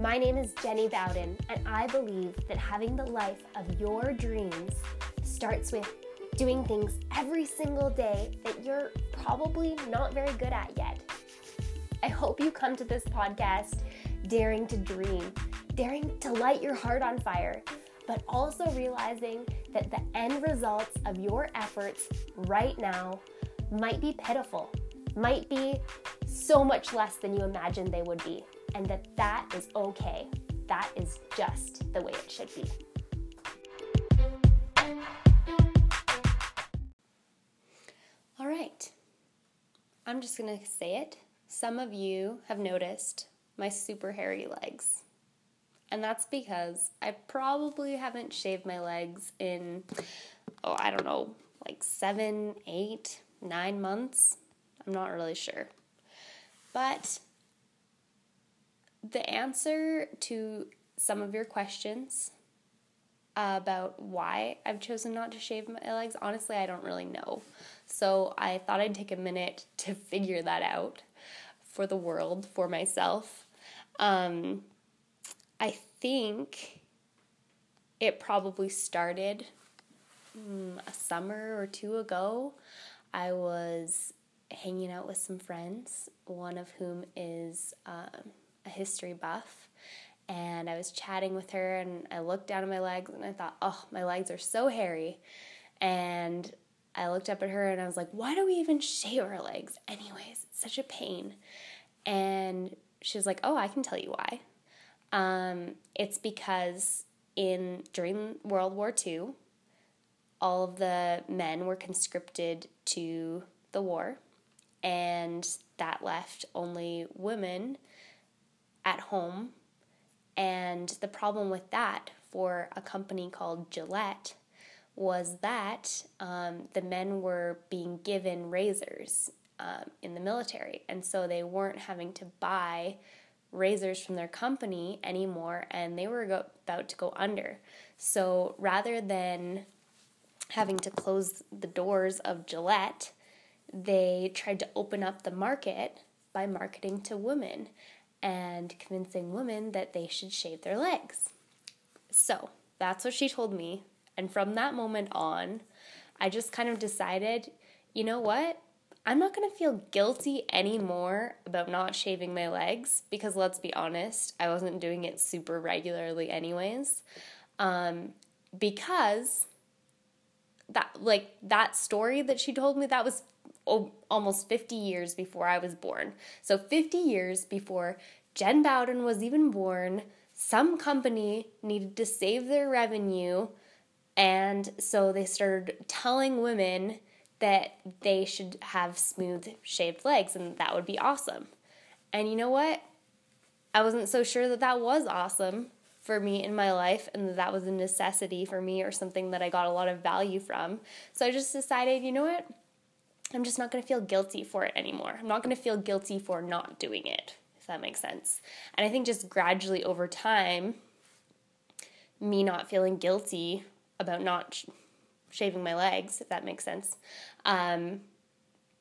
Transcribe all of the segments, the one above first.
My name is Jenny Bowden, and I believe that having the life of your dreams starts with doing things every single day that you're probably not very good at yet. I hope you come to this podcast daring to dream, daring to light your heart on fire, but also realizing that the end results of your efforts right now might be pitiful, might be so much less than you imagined they would be, and that that is okay. That is just the way it should be. All right, I'm just gonna say it. Some of you have noticed my super hairy legs. And that's because I probably haven't shaved my legs in, oh, I don't know, like seven, eight, nine months. I'm not really sure. But the answer to some of your questions about why I've chosen not to shave my legs, honestly, I don't really know. So I thought I'd take a minute to figure that out for the world, for myself. Um, I think it probably started mm, a summer or two ago. I was hanging out with some friends, one of whom is um, a history buff. And I was chatting with her, and I looked down at my legs, and I thought, oh, my legs are so hairy. And I looked up at her, and I was like, why do we even shave our legs? Anyways, it's such a pain. And she was like, oh, I can tell you why. Um, it's because in during World War II, all of the men were conscripted to the war, and that left only women at home. And the problem with that for a company called Gillette was that um, the men were being given razors um, in the military, and so they weren't having to buy razors from their company anymore and they were go- about to go under. So rather than having to close the doors of Gillette, they tried to open up the market by marketing to women and convincing women that they should shave their legs. So that's what she told me. And from that moment on, I just kind of decided you know what? I'm not going to feel guilty anymore about not shaving my legs because let's be honest, I wasn't doing it super regularly anyways. Um, because that like that story that she told me that was almost 50 years before I was born. So 50 years before Jen Bowden was even born, some company needed to save their revenue and so they started telling women that they should have smooth shaved legs and that would be awesome. And you know what? I wasn't so sure that that was awesome for me in my life and that that was a necessity for me or something that I got a lot of value from. So I just decided, you know what? I'm just not going to feel guilty for it anymore. I'm not going to feel guilty for not doing it, if that makes sense. And I think just gradually over time, me not feeling guilty about not shaving my legs, if that makes sense, um,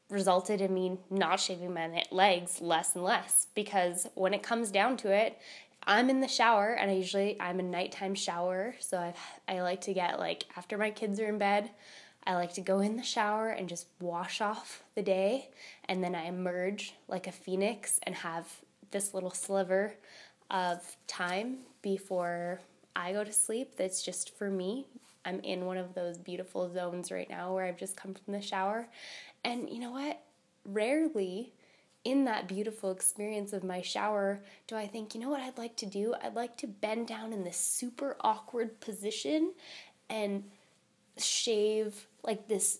resulted in me not shaving my legs less and less because when it comes down to it, I'm in the shower and I usually I'm a nighttime shower, so I I like to get like after my kids are in bed, I like to go in the shower and just wash off the day and then I emerge like a phoenix and have this little sliver of time before I go to sleep that's just for me I'm in one of those beautiful zones right now where I've just come from the shower. And you know what? Rarely in that beautiful experience of my shower do I think, you know what I'd like to do? I'd like to bend down in this super awkward position and shave like this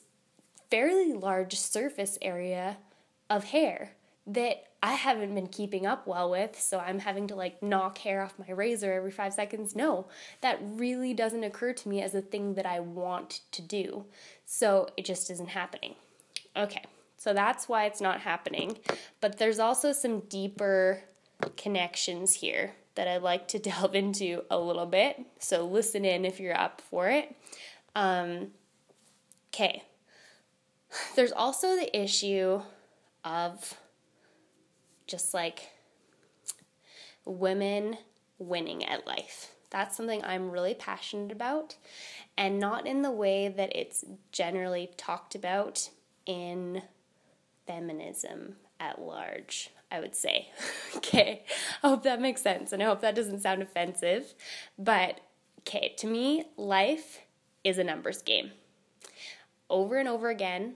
fairly large surface area of hair that I haven't been keeping up well with, so I'm having to like knock hair off my razor every five seconds. No, that really doesn't occur to me as a thing that I want to do. So it just isn't happening. Okay, so that's why it's not happening. But there's also some deeper connections here that I'd like to delve into a little bit. So listen in if you're up for it. Um, okay, there's also the issue of just like women winning at life. That's something I'm really passionate about, and not in the way that it's generally talked about in feminism at large, I would say. okay, I hope that makes sense, and I hope that doesn't sound offensive. But, okay, to me, life is a numbers game. Over and over again,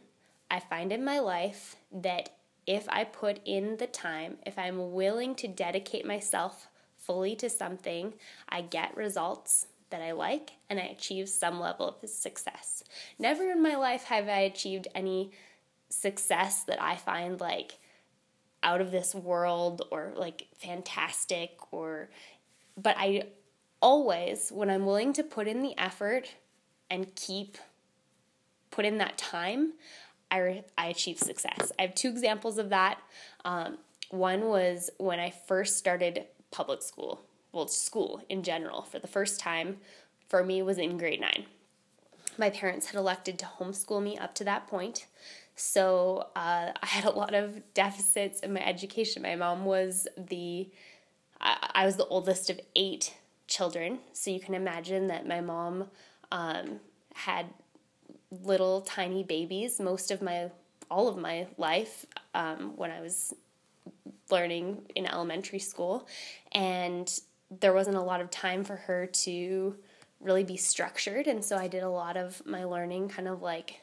I find in my life that if I put in the time, if I'm willing to dedicate myself fully to something, I get results that I like and I achieve some level of success. Never in my life have I achieved any success that I find like out of this world or like fantastic or but I always when I'm willing to put in the effort and keep put in that time, I, I achieve success. I have two examples of that. Um, one was when I first started public school, well, school in general, for the first time for me was in grade nine. My parents had elected to homeschool me up to that point. So uh, I had a lot of deficits in my education. My mom was the, I, I was the oldest of eight children. So you can imagine that my mom um, had little tiny babies most of my all of my life um, when I was learning in elementary school, and there wasn't a lot of time for her to really be structured, and so I did a lot of my learning kind of like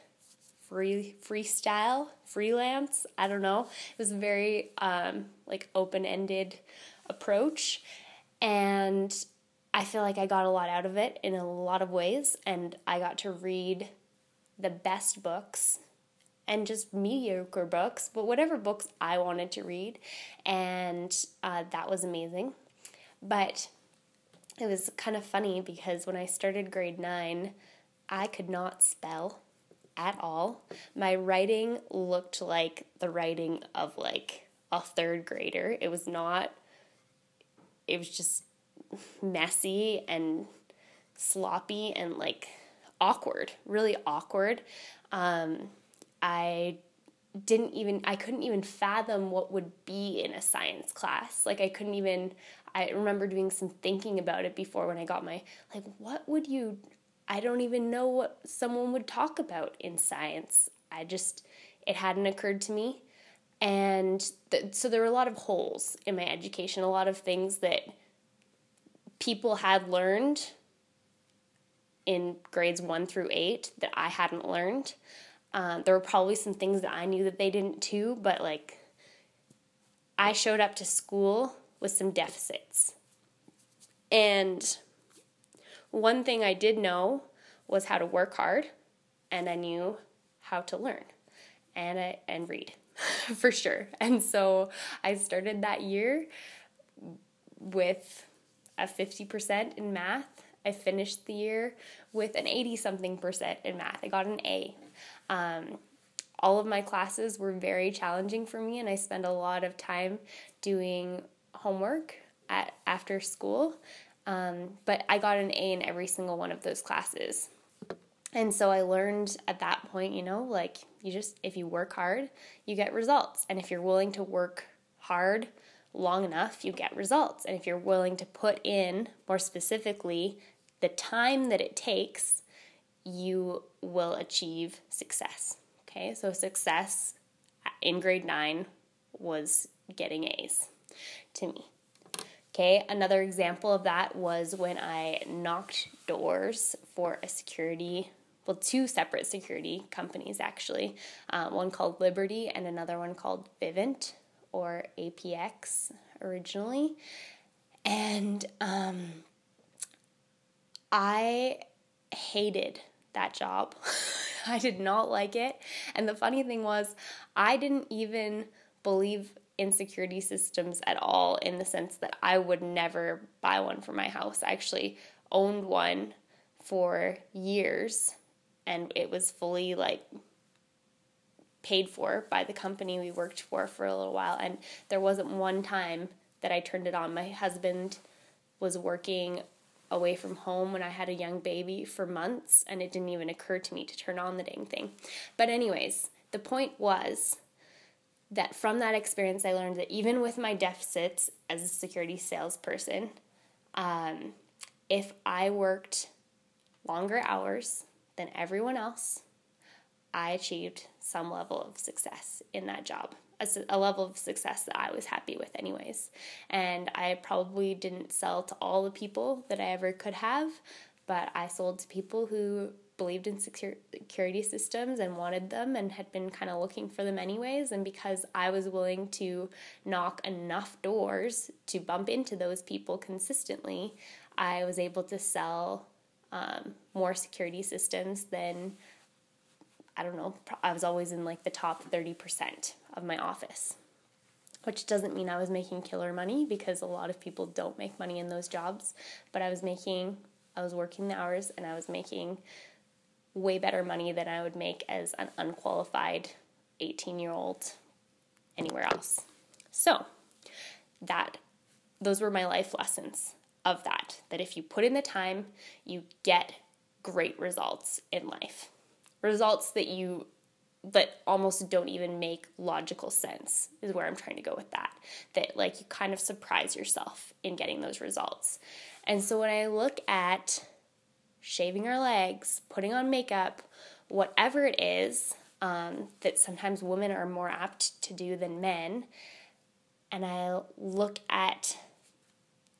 free freestyle, freelance. I don't know. It was very um, like open ended approach, and I feel like I got a lot out of it in a lot of ways, and I got to read the best books and just mediocre books, but whatever books I wanted to read. And uh, that was amazing. But it was kind of funny because when I started grade nine, I could not spell at all. My writing looked like the writing of like a third grader. It was not, it was just messy and sloppy and like awkward, really awkward. Um, I didn't even I couldn't even fathom what would be in a science class. Like I couldn't even I remember doing some thinking about it before when I got my like what would you I don't even know what someone would talk about in science. I just it hadn't occurred to me. And th- so there were a lot of holes in my education, a lot of things that people had learned in grades one through eight that I hadn't learned. Um, there were probably some things that I knew that they didn't too, but like I showed up to school with some deficits. And one thing I did know was how to work hard, and I knew how to learn and I, and read for sure. And so I started that year with a 50% in math I finished the year with an 80 something percent in math. I got an A. Um, all of my classes were very challenging for me, and I spent a lot of time doing homework at after school. Um, but I got an A in every single one of those classes. And so I learned at that point, you know, like you just, if you work hard, you get results. And if you're willing to work hard long enough, you get results. And if you're willing to put in, more specifically, the time that it takes, you will achieve success. Okay, so success in grade nine was getting A's to me. Okay, another example of that was when I knocked doors for a security, well, two separate security companies actually, um, one called Liberty and another one called Vivint or APX originally. And um, I hated that job. I did not like it. And the funny thing was, I didn't even believe in security systems at all in the sense that I would never buy one for my house. I actually owned one for years and it was fully like paid for by the company we worked for for a little while and there wasn't one time that I turned it on. My husband was working away from home when I had a young baby for months, and it didn't even occur to me to turn on the dang thing. But, anyways, the point was that from that experience, I learned that even with my deficits as a security salesperson, Um, if I worked longer hours than everyone else, I achieved some level of success in that job, a, a, level of success that I was happy with, anyways. And I probably didn't sell to all the people that I ever could have, but I sold to people who believed in security systems and wanted them and had been kind of looking for them anyways. And because I was willing to knock enough doors to bump into those people consistently, I was able to sell um, more security systems than I don't know, I was always in like the top 30% of my office. Which doesn't mean I was making killer money because a lot of people don't make money in those jobs, but I was making, I was working the hours and I was making way better money than I would make as an unqualified 18 year old anywhere else. So, that those were my life lessons of that that if you put in the time, you get great results in life. Results that you that almost don't even make logical sense is where I'm trying to go with that. That like you kind of surprise yourself in getting those results. And so when I look at shaving our legs, putting on makeup, whatever it is um, that sometimes women are more apt to do than men, and I look at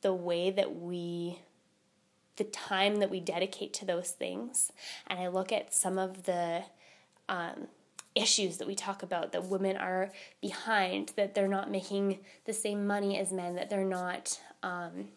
the way that we the time that we dedicate to those things and i look at some of the um, issues that we talk about that women are behind that they're not making the same money as men that they're not um,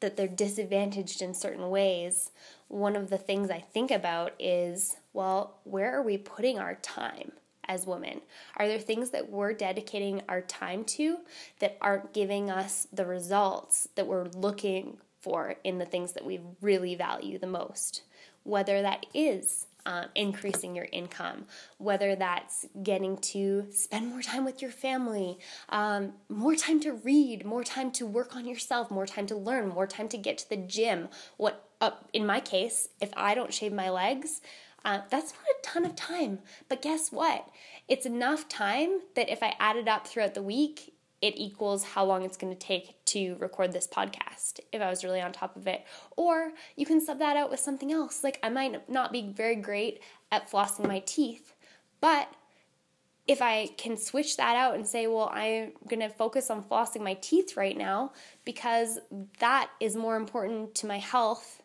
that they're disadvantaged in certain ways one of the things i think about is well where are we putting our time as women? Are there things that we're dedicating our time to that aren't giving us the results that we're looking for in the things that we really value the most? Whether that is um, increasing your income, whether that's getting to spend more time with your family, um, more time to read, more time to work on yourself, more time to learn, more time to get to the gym. What, uh, in my case, if I don't shave my legs, uh, that's not a ton of time, but guess what? It's enough time that if I add it up throughout the week, it equals how long it's going to take to record this podcast if I was really on top of it. Or you can sub that out with something else. Like I might not be very great at flossing my teeth, but if I can switch that out and say, well, I'm going to focus on flossing my teeth right now because that is more important to my health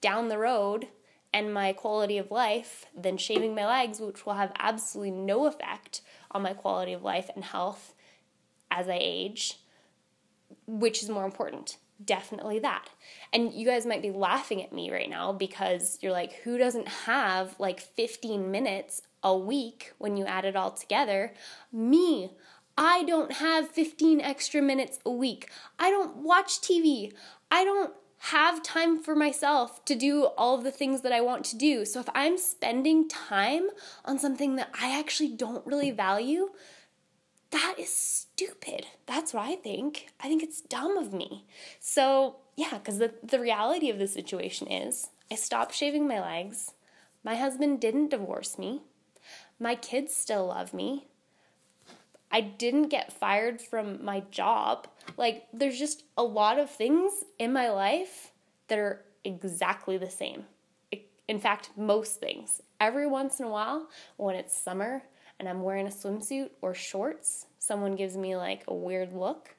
down the road and my quality of life than shaving my legs, which will have absolutely no effect on my quality of life and health as I age. Which is more important? Definitely that. And you guys might be laughing at me right now because you're like, who doesn't have like 15 minutes a week when you add it all together? Me. I don't have 15 extra minutes a week. I don't watch TV. I don't have time for myself to do all of the things that I want to do. So if I'm spending time on something that I actually don't really value, that is stupid. That's what I think. I think it's dumb of me. So, yeah, because the, the reality of the situation is I stopped shaving my legs. My husband didn't divorce me. My kids still love me. I didn't get fired from my job. Like, there's just a lot of things in my life that are exactly the same. In fact, most things. Every once in a while, when it's summer and I'm wearing a swimsuit or shorts, someone gives me like a weird look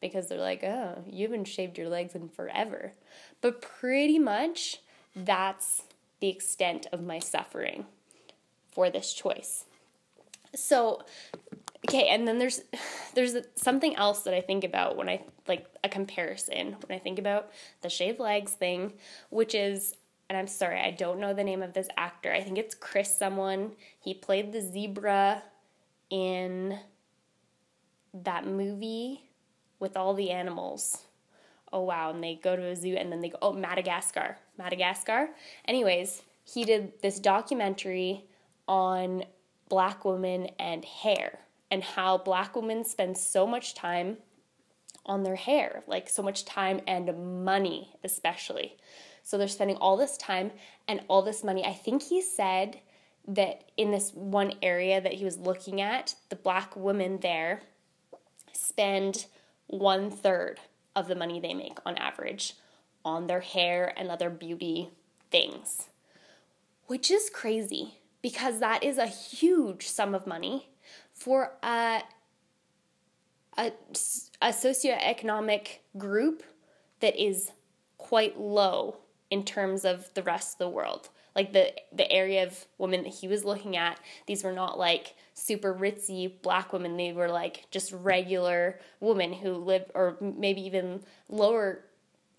because they're like, oh, you haven't shaved your legs in forever. But pretty much that's the extent of my suffering for this choice. So, okay and then there's there's something else that i think about when i like a comparison when i think about the shaved legs thing which is and i'm sorry i don't know the name of this actor. I think it's chris someone. He played the zebra in that movie with all the animals. Oh wow. And they go to a zoo and then they go oh madagascar. Madagascar. Anyways he did this documentary on black women and hair and how black women spend so much time on their hair, like so much time and money, especially. So they're spending all this time and all this money. I think he said that in this one area that he was looking at, the black women there spend one third of the money they make on average on their hair and other beauty things, which is crazy because that is a huge sum of money for a, a, a socioeconomic group that is quite low in terms of the rest of the world. Like the the area of women that he was looking at, these were not like super ritzy black women. They were like just regular women who lived, or maybe even lower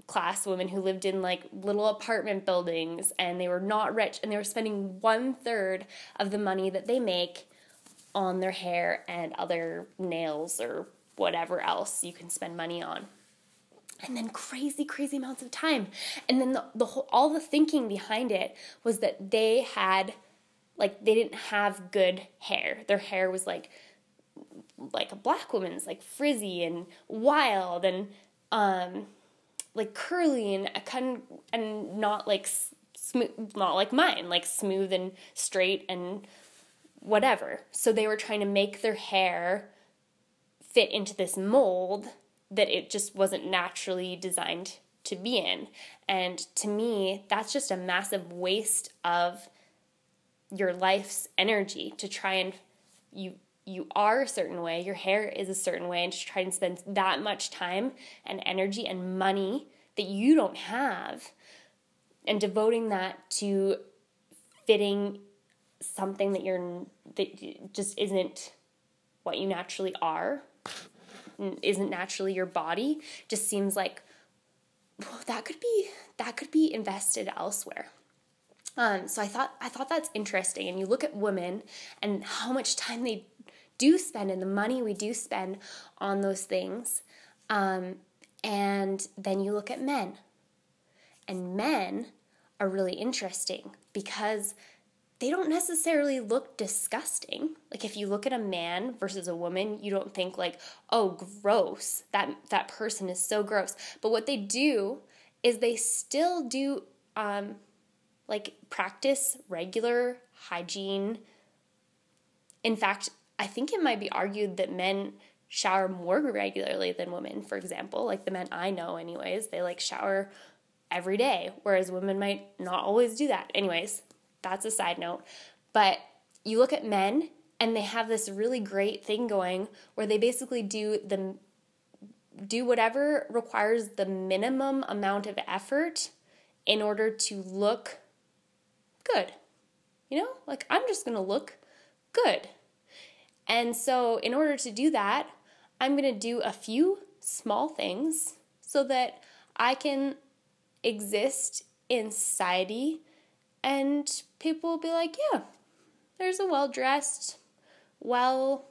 class women who lived in like little apartment buildings and they were not rich and they were spending one third of the money that they make on their hair and other nails or whatever else you can spend money on and then crazy crazy amounts of time. And then the, the whole all the thinking behind it was that they had like they didn't have good hair. Their hair was like like a black woman's like frizzy and wild and um like curly and kind and not like smooth not like mine like smooth and straight and whatever. So they were trying to make their hair fit into this mold that it just wasn't naturally designed to be in. And to me, that's just a massive waste of your life's energy to try and you you are a certain way, your hair is a certain way, and to try and spend that much time and energy and money that you don't have and devoting that to fitting something that you're that just isn't what you naturally are isn't naturally your body just seems like well, that could be that could be invested elsewhere. Um, so I thought I thought that's interesting. And you look at women and how much time they do spend and the money we do spend on those things. Um, and then you look at men. And men are really interesting because they don't necessarily look disgusting. Like if you look at a man versus a woman, you don't think like, "Oh, gross. That that person is so gross." But what they do is they still do um like practice regular hygiene. In fact, I think it might be argued that men shower more regularly than women, for example. Like the men I know anyways, they like shower every day, whereas women might not always do that. Anyways, that's a side note. But you look at men and they have this really great thing going where they basically do the do whatever requires the minimum amount of effort in order to look good. You know? Like I'm just going to look good. And so in order to do that, I'm going to do a few small things so that I can exist in society and people will be like, yeah, there's a well dressed, well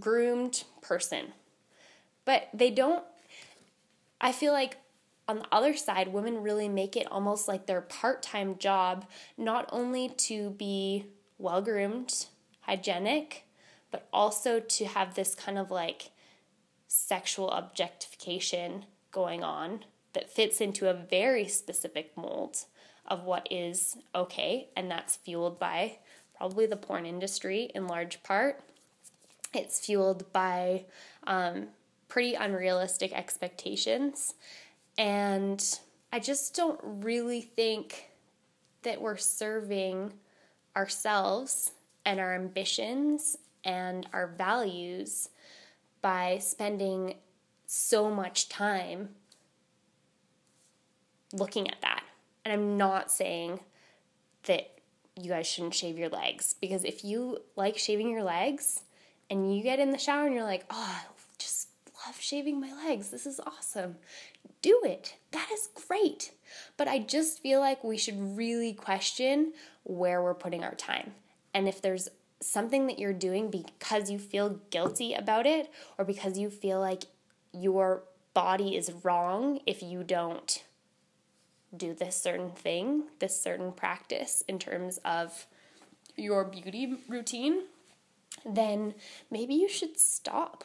groomed person. But they don't, I feel like on the other side, women really make it almost like their part time job, not only to be well groomed, hygienic, but also to have this kind of like sexual objectification going on that fits into a very specific mold of what is okay, and that's fueled by probably the porn industry in large part. It's fueled by um, pretty unrealistic expectations, and I just don't really think that we're serving ourselves and our ambitions and our values by spending so much time looking at that. And I'm not saying that you guys shouldn't shave your legs because if you like shaving your legs and you get in the shower and you're like, oh, I just love shaving my legs, this is awesome, do it. That is great. But I just feel like we should really question where we're putting our time. And if there's something that you're doing because you feel guilty about it or because you feel like your body is wrong if you don't do this certain thing, this certain practice in terms of your beauty routine, then maybe you should stop.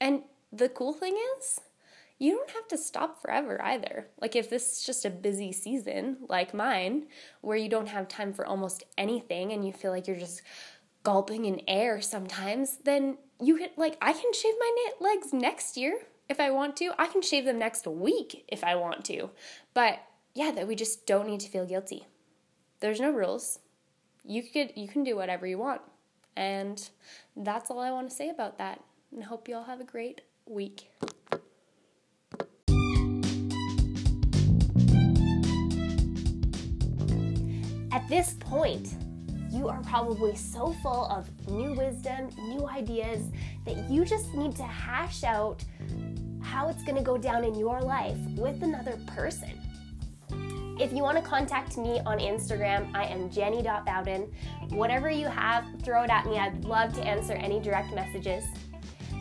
And the cool thing is, you don't have to stop forever either. Like, if this is just a busy season like mine, where you don't have time for almost anything and you feel like you're just gulping in air sometimes, then you can, like, I can shave my legs next year if I want to. I can shave them next week if I want to. But yeah, that we just don't need to feel guilty. There's no rules. You could you can do whatever you want. And that's all I want to say about that. And hope you all have a great week. At this point, you are probably so full of new wisdom, new ideas, that you just need to hash out how it's going to go down in your life with another person. If you want to contact me on Instagram, I am jenny.bowden. Whatever you have, throw it at me. I'd love to answer any direct messages.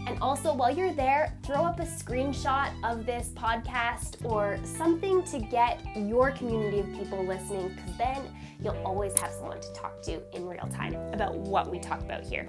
And also, while you're there, throw up a screenshot of this podcast or something to get your community of people listening, because then you'll always have someone to talk to in real time about what we talk about here.